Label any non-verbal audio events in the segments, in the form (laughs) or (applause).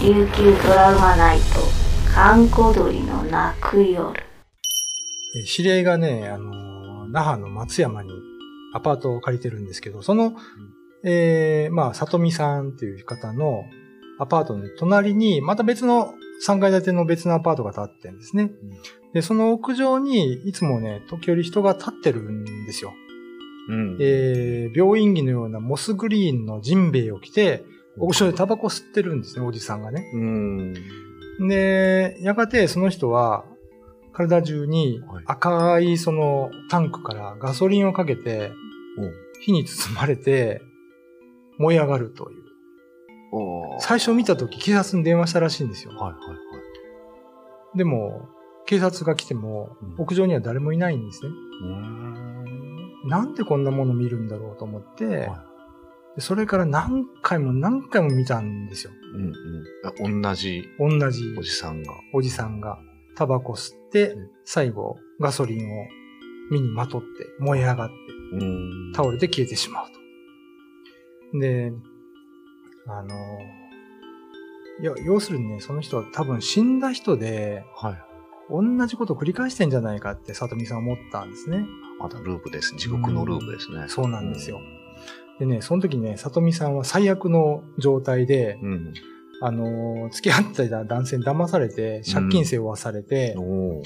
琉球ドラマナイト閑古鳥の泣く夜え知り合いがね、あの、那覇の松山にアパートを借りてるんですけど、その、えー、まあ、里見さんっていう方のアパートの隣に、また別の3階建ての別のアパートが建ってるんですね。で、その屋上にいつもね、時折人が立ってるんですよ。うん。えー、病院着のようなモスグリーンのジンベエを着て、屋上でタバコ吸ってるんですね、おじさんがね。うん。で、やがてその人は、体中にはい赤いそのタンクからガソリンをかけて、火に包まれて燃え上がるという。最初見た時警察に電話したらしいんですよ。はいはいはい。でも、警察が来てもうん屋上には誰もいないんですね。うーん。なんでこんなもの見るんだろうと思って、はでそれから何回も何回も見たんですよ。うんうん。あ同じ同じおじさんが。おじさんがタバコ吸ってうん、最後ガソリンを身にまとって燃え上がってうん倒れて消えてしまうと。で、あの、いや、要するにね、その人は多分死んだ人で、はい。同じことを繰り返してんじゃないかって、里見さんは思ったんですね。またループです。地獄のループですね。そうなんですよ。でね、その時ね、里見さんは最悪の状態で、うん。あの、付き合ってた男性に騙されて、借金背負わされて、おー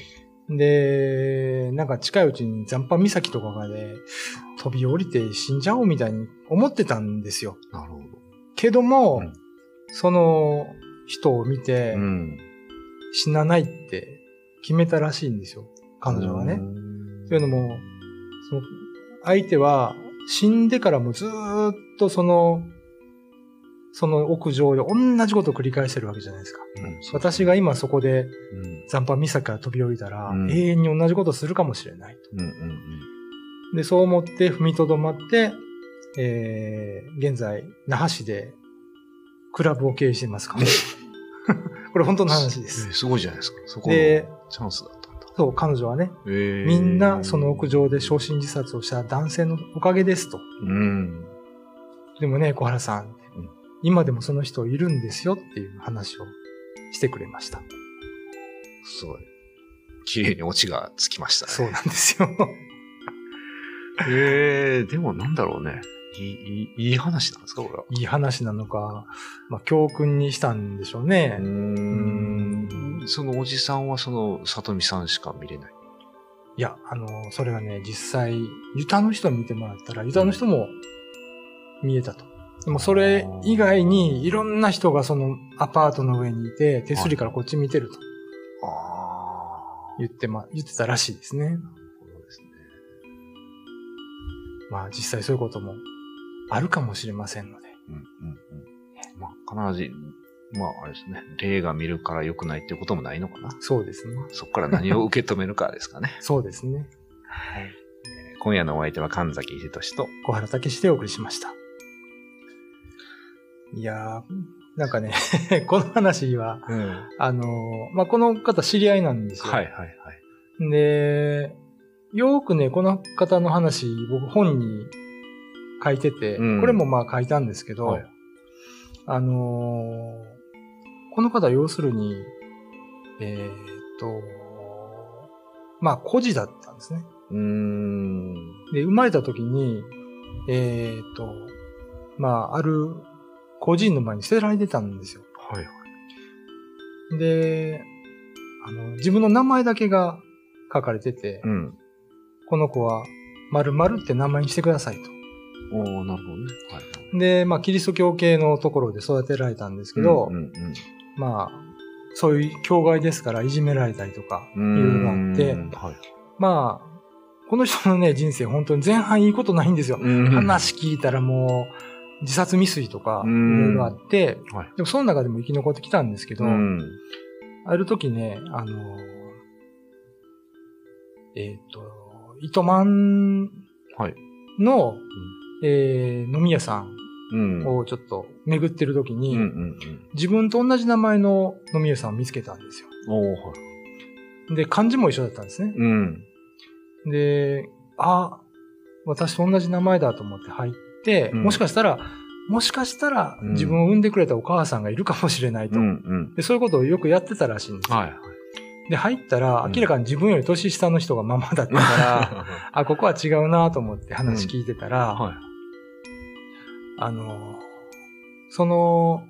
で、なんか近いうちに残波岬とかで飛び降りて死んじゃおうみたいに思ってたんですよ。なるほど。けども、うんその人を見てうん。死なないって決めたらしいんですよ。彼女はね。うんというのも、その相手は死んでからもずーっとその、その屋上で同じことを繰り返してるわけじゃないですか。うん私が今そこでうん残波岬から飛び降りたら、うん永遠に同じことするかもしれないと。うんうんで、そう思って踏みとどまって、えー、現在、那覇市でクラブを経営してますから。(laughs) これ本当の話でえす。ーすごいじゃないですか。そこので、チャンスだそう、彼女はね、えーみんなその屋上で焼身自殺をした男性のおかげですと。うん。でもね、小原さん、うん今でもその人いるんですよっていう話をしてくれました。すごい。綺麗にオチがつきましたね。そうなんですよ。(laughs) えー、でもなんだろうね。いい、いい話なんですか、これは？いい話なのか、まあ、教訓にしたんでしょうね。うーん。そのおじさんはその、里見さんしか見れない。いや、あの、それがね、実際、ユタの人を見てもらったら、ユタの人も見えたと。でもそれ以外に、いろんな人がそのアパートの上にいて、手すりからこっち見てるとあ言ってま、言ってたらしいですね。そうですね。まあ実際そういうこともあるかもしれませんので。うんうんうん。まあ、必ず、まあ、あれですね。霊が見るから良くないっていうこともないのかな。そうですね。そこから何を受け止めるかですかね。(laughs) そうですね。はい。今夜のお相手は神崎秀俊と、小原武史でお送りしました。いやー、なんかね、(laughs) この話は、うん。あのーまあ、この方知り合いなんですよ。はいはいはい。で、よーくね、この方の話、僕本に書いてて、うんこれもまあ書いたんですけど、はいあのーこの方は要するに、えーっと、まあ孤児だったんですね。うーん。で、生まれた時に、えーっと、まあ、ある孤児院の前に捨てられてたんですよ。はいはい。で、あの、自分の名前だけが書かれてて、うん。この子は〇〇って名前にしてくださいと。おーなるほどね。はい。で、まあ、キリスト教系のところで育てられたんですけど、うんうんまあ、そういう教外ですからいじめられたりとか、いうん。ろいろあって、うんはい。まあ、この人のね、人生本当に前半いいことないんですよ。うん話聞いたらもう、自殺未遂とか、いうんろいろあって、はい。でもその中でも生き残ってきたんですけど、うん。ある時ね、あの、えっ、と、糸満はい。の、えー飲み屋さんうん。をちょっと巡ってる時に、うんうんうん。自分と同じ名前の飲み屋さんを見つけたんですよ。で、漢字も一緒だったんですね。うん。で、あ、私と同じ名前だと思って入って、うんもしかしたらもしかしたらうん自分を産んでくれたお母さんがいるかもしれないと。うんうん。でそういうことをよくやってたらしいんですよ。で、入ったらうん明らかに自分より年下の人がママだったから、(laughs) あ、ここは違うなと思って話聞いてたら、はい。あの、その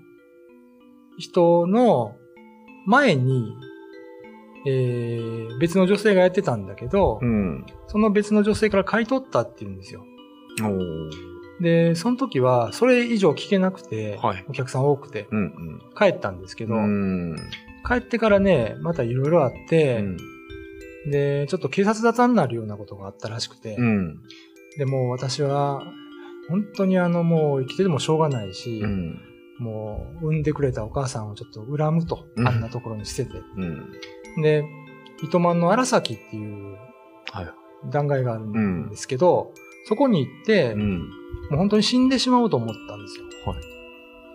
人の前に、えー別の女性がやってたんだけど、うん。その別の女性から買い取ったって言うんですよ。で、その時はそれ以上聞けなくて、はいお客さん多くて、うん帰ったんですけど、うん。うん。帰ってからね、またいろいろあって、うんで、ちょっと警察沙汰になるようなことがあったらしくて、うん。でもう私は、本当にあのもう生きててもしょうがないし、うん。もう産んでくれたお母さんをちょっと恨むと、うんあんなところに捨てて。うん。で、糸満の荒崎っていうはい。断崖があるんですけど、そこに行って、うん。もう本当に死んでしまおうと思ったんですよ。はい。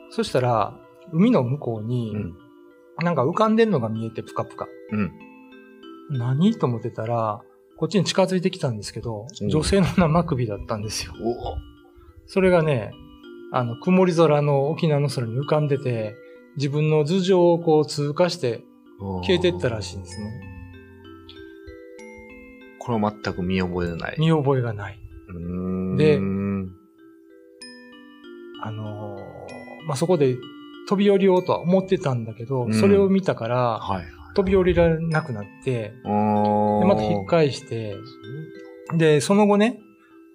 そしたら、海の向こうに、うん。なんか浮かんでんのが見えて、ぷかぷか。うん。何？と思ってたら、こっちに近づいてきたんですけど、うん女性の生首だったんですよ。おそれがね、あの、曇り空の沖縄の空に浮かんでて、自分の頭上をこう通過して消えてったらしいんですね。これは全く見覚えない。見覚えがない。でうん。あのーまあ、そこで飛び降りようとは思ってたんだけど、うんそれを見たから、はい。飛び降りられなくなって、でまた引っ返して、で、その後ね、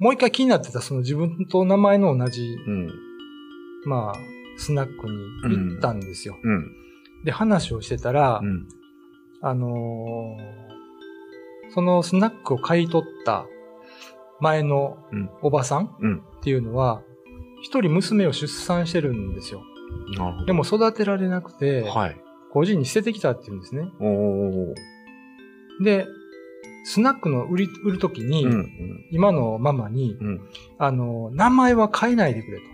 もう一回気になってたその自分と名前の同じ、うん。まあ、スナックに行ったんですよ。うん。で、話をしてたら、うん。あのーそのスナックを買い取った前のうんおばさんうん。っていうのは、一人娘を出産してるんですよ。でも育てられなくて、はい。個人に捨ててきたって言うんですね。で、スナックの売り、売るときに、うん。今のママに、うん。あの、名前は変えないでくれと。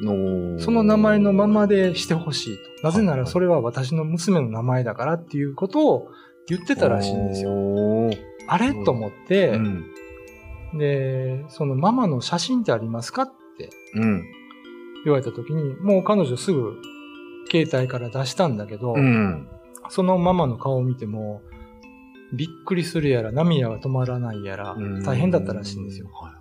のその名前のままでしてほしいと。なぜならそれは私の娘の名前だからっていうことを言ってたらしいんですよ。よ。あれ？と思って、うん。で、そのママの写真ってありますかってうん。言われた時に、もう彼女すぐ携帯から出したんだけど、うん。そのママの顔を見ても、びっくりするやら、涙が止まらないやら、大変だったらしいんですよ。はい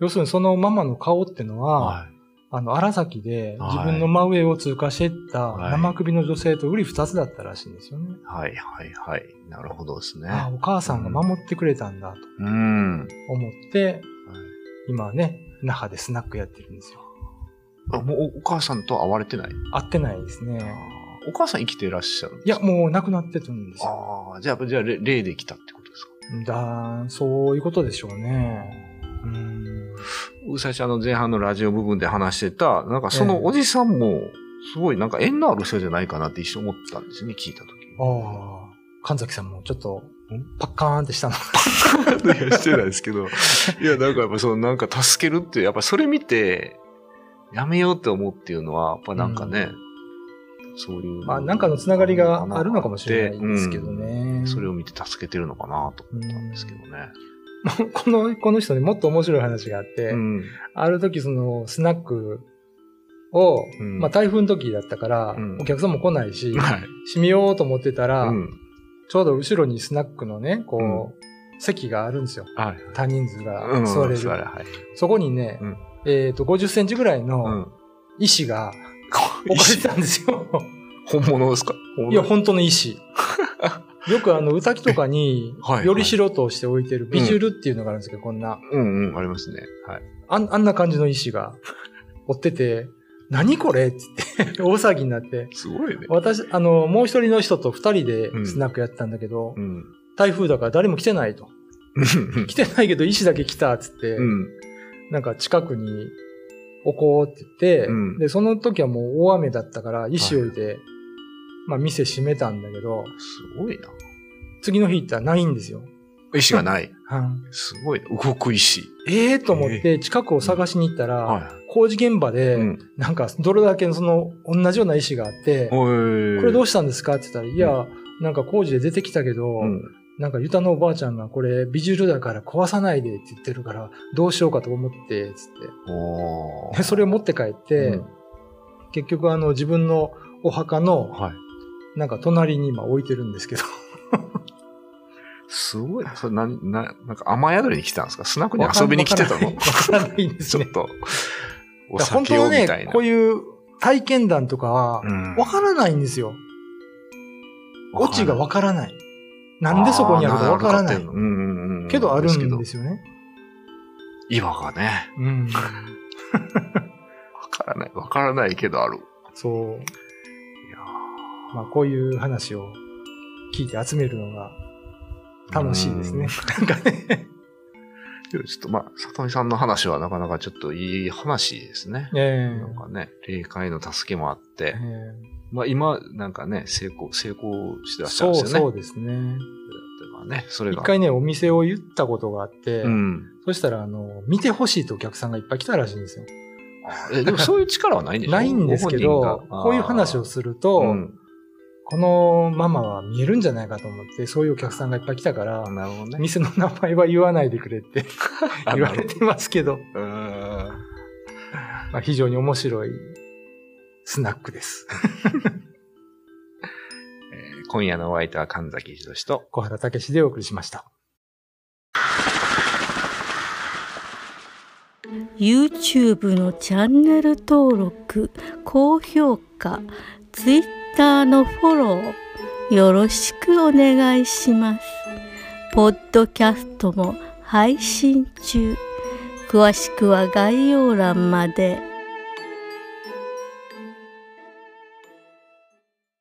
要するにそのママの顔ってのは、はい。あの、荒崎ではい自分の真上を通過していったはい生首の女性と売り二つだったらしいんですよね。はいはいはい。なるほどですね。ああ、お母さんが守ってくれたんだとうん。思って、今はね、那覇でスナックやってるんですよ。あもうお母さんと会われてない？会ってないですね。お母さん生きていらっしゃるんですいや、もう亡くなってるんですよ。ああ、じゃあ、じゃあ、れ霊で来たってことですか？だ、そういうことでしょうね。うん。僕最初あの前半のラジオ部分で話してた、なんかそのおじさんも、すごいなんか縁のある人じゃないかなって一瞬思ったんですね、聞いたとき。ああ、神崎さんもちょっと、パッカーンってしたの？いや、してないですけど。いや、なんかやっぱそのなんか助けるって、やっぱそれ見て、やめようって思うっていうのは、やっぱなんかね、そういう。まあ、なんかのつながりがあるのかもしれないですけどうんね。それを見て助けてるのかなと思ったんですけどね。(laughs) この、この人にもっと面白い話があって、うん。ある時そのスナックを、うんまあ台風の時だったから、うんお客さんも来ないし、はい。閉めようと思ってたら、うん。ちょうど後ろにスナックのね、こう、席があるんですよ。はい。多人数がうん。座れる。はい。そこにね、うんえっ、と、50センチぐらいうのん。石が (laughs) 置かれてたんですよ。本物ですか？いや、本当の石。よくあの、歌きとかに (laughs) よりしろとして置いてるビジュルっていうのがあるんですけど、こんな。うんうん、ありますね。はい。あんあんな感じの石が折ってて、(laughs) 何これ？って言って、大騒ぎになって。すごいね。私、あの、もう一人の人と二人でスナックやってたんだけど、うん。台風だから誰も来てないと。来てないけど石だけ来たっつって、うん。なんか近くに置こうって言って、うんで、その時はもう大雨だったから石置いて、まあ店閉めたんだけど、すごいな。次の日行ったらないんですよ。石がない。う (laughs) んすごいな。動く石。ええと思って近くを探しに行ったら、は工事現場い。で、うん。なんかどれだけのその同じような石があって、おい。これどうししたんですか？って言ったら、いや、なんか工事で出てきたけど、うん。なんかユタのおばあちゃんがこれビジュルだから壊さないでって言ってるからどうしようかと思って、つって。でそれを持って帰って、うん結局あの自分のお墓のはい。なんか隣に今置いてるんですけど。すごい。それな、な、なんか雨宿りに来てたんですか？スナックに遊びに来てたの？わからないんですね。ちょっと、お酒をみたいな。、こういう体験談とかはうんわからないんですよ。オチがわからない。なんでそこにあるかわからない。けどあるんですよね。岩がね、うん。わからない。わからないけどある。そう。いやまあこういう話を聞いて集めるのが楽しいですね。なんかね。ちょっとまあ、里見さんの話はなかなかちょっといい話ですね。ええなんかね、霊界の助けもあってえ、えまあ今、なんかね、成功、成功してらっしゃそうるんですよね。そうですね。まあね、それが。一回ね、お店を言ったことがあって、うん。そしたら、あの、見てほしいとお客さんがいっぱい来たらしいんですよ。え、でもそういう力はないんでしょ？(laughs) ないんですけど、こういう話をすると、うん。このママは見えるんじゃないかと思って、そういうお客さんがいっぱい来たから、なるほどね。店の名前は言わないでくれってあ (laughs) 言われてますけど、まあ、非常に面白いスナックです。(laughs) えー今夜のお相手は神崎博と、小原武史でお送りしました。YouTube のチャンネル登録高評価 Twitter のフォローよろしくお願いしますポッドキャストも配信中詳しくは概要欄まで。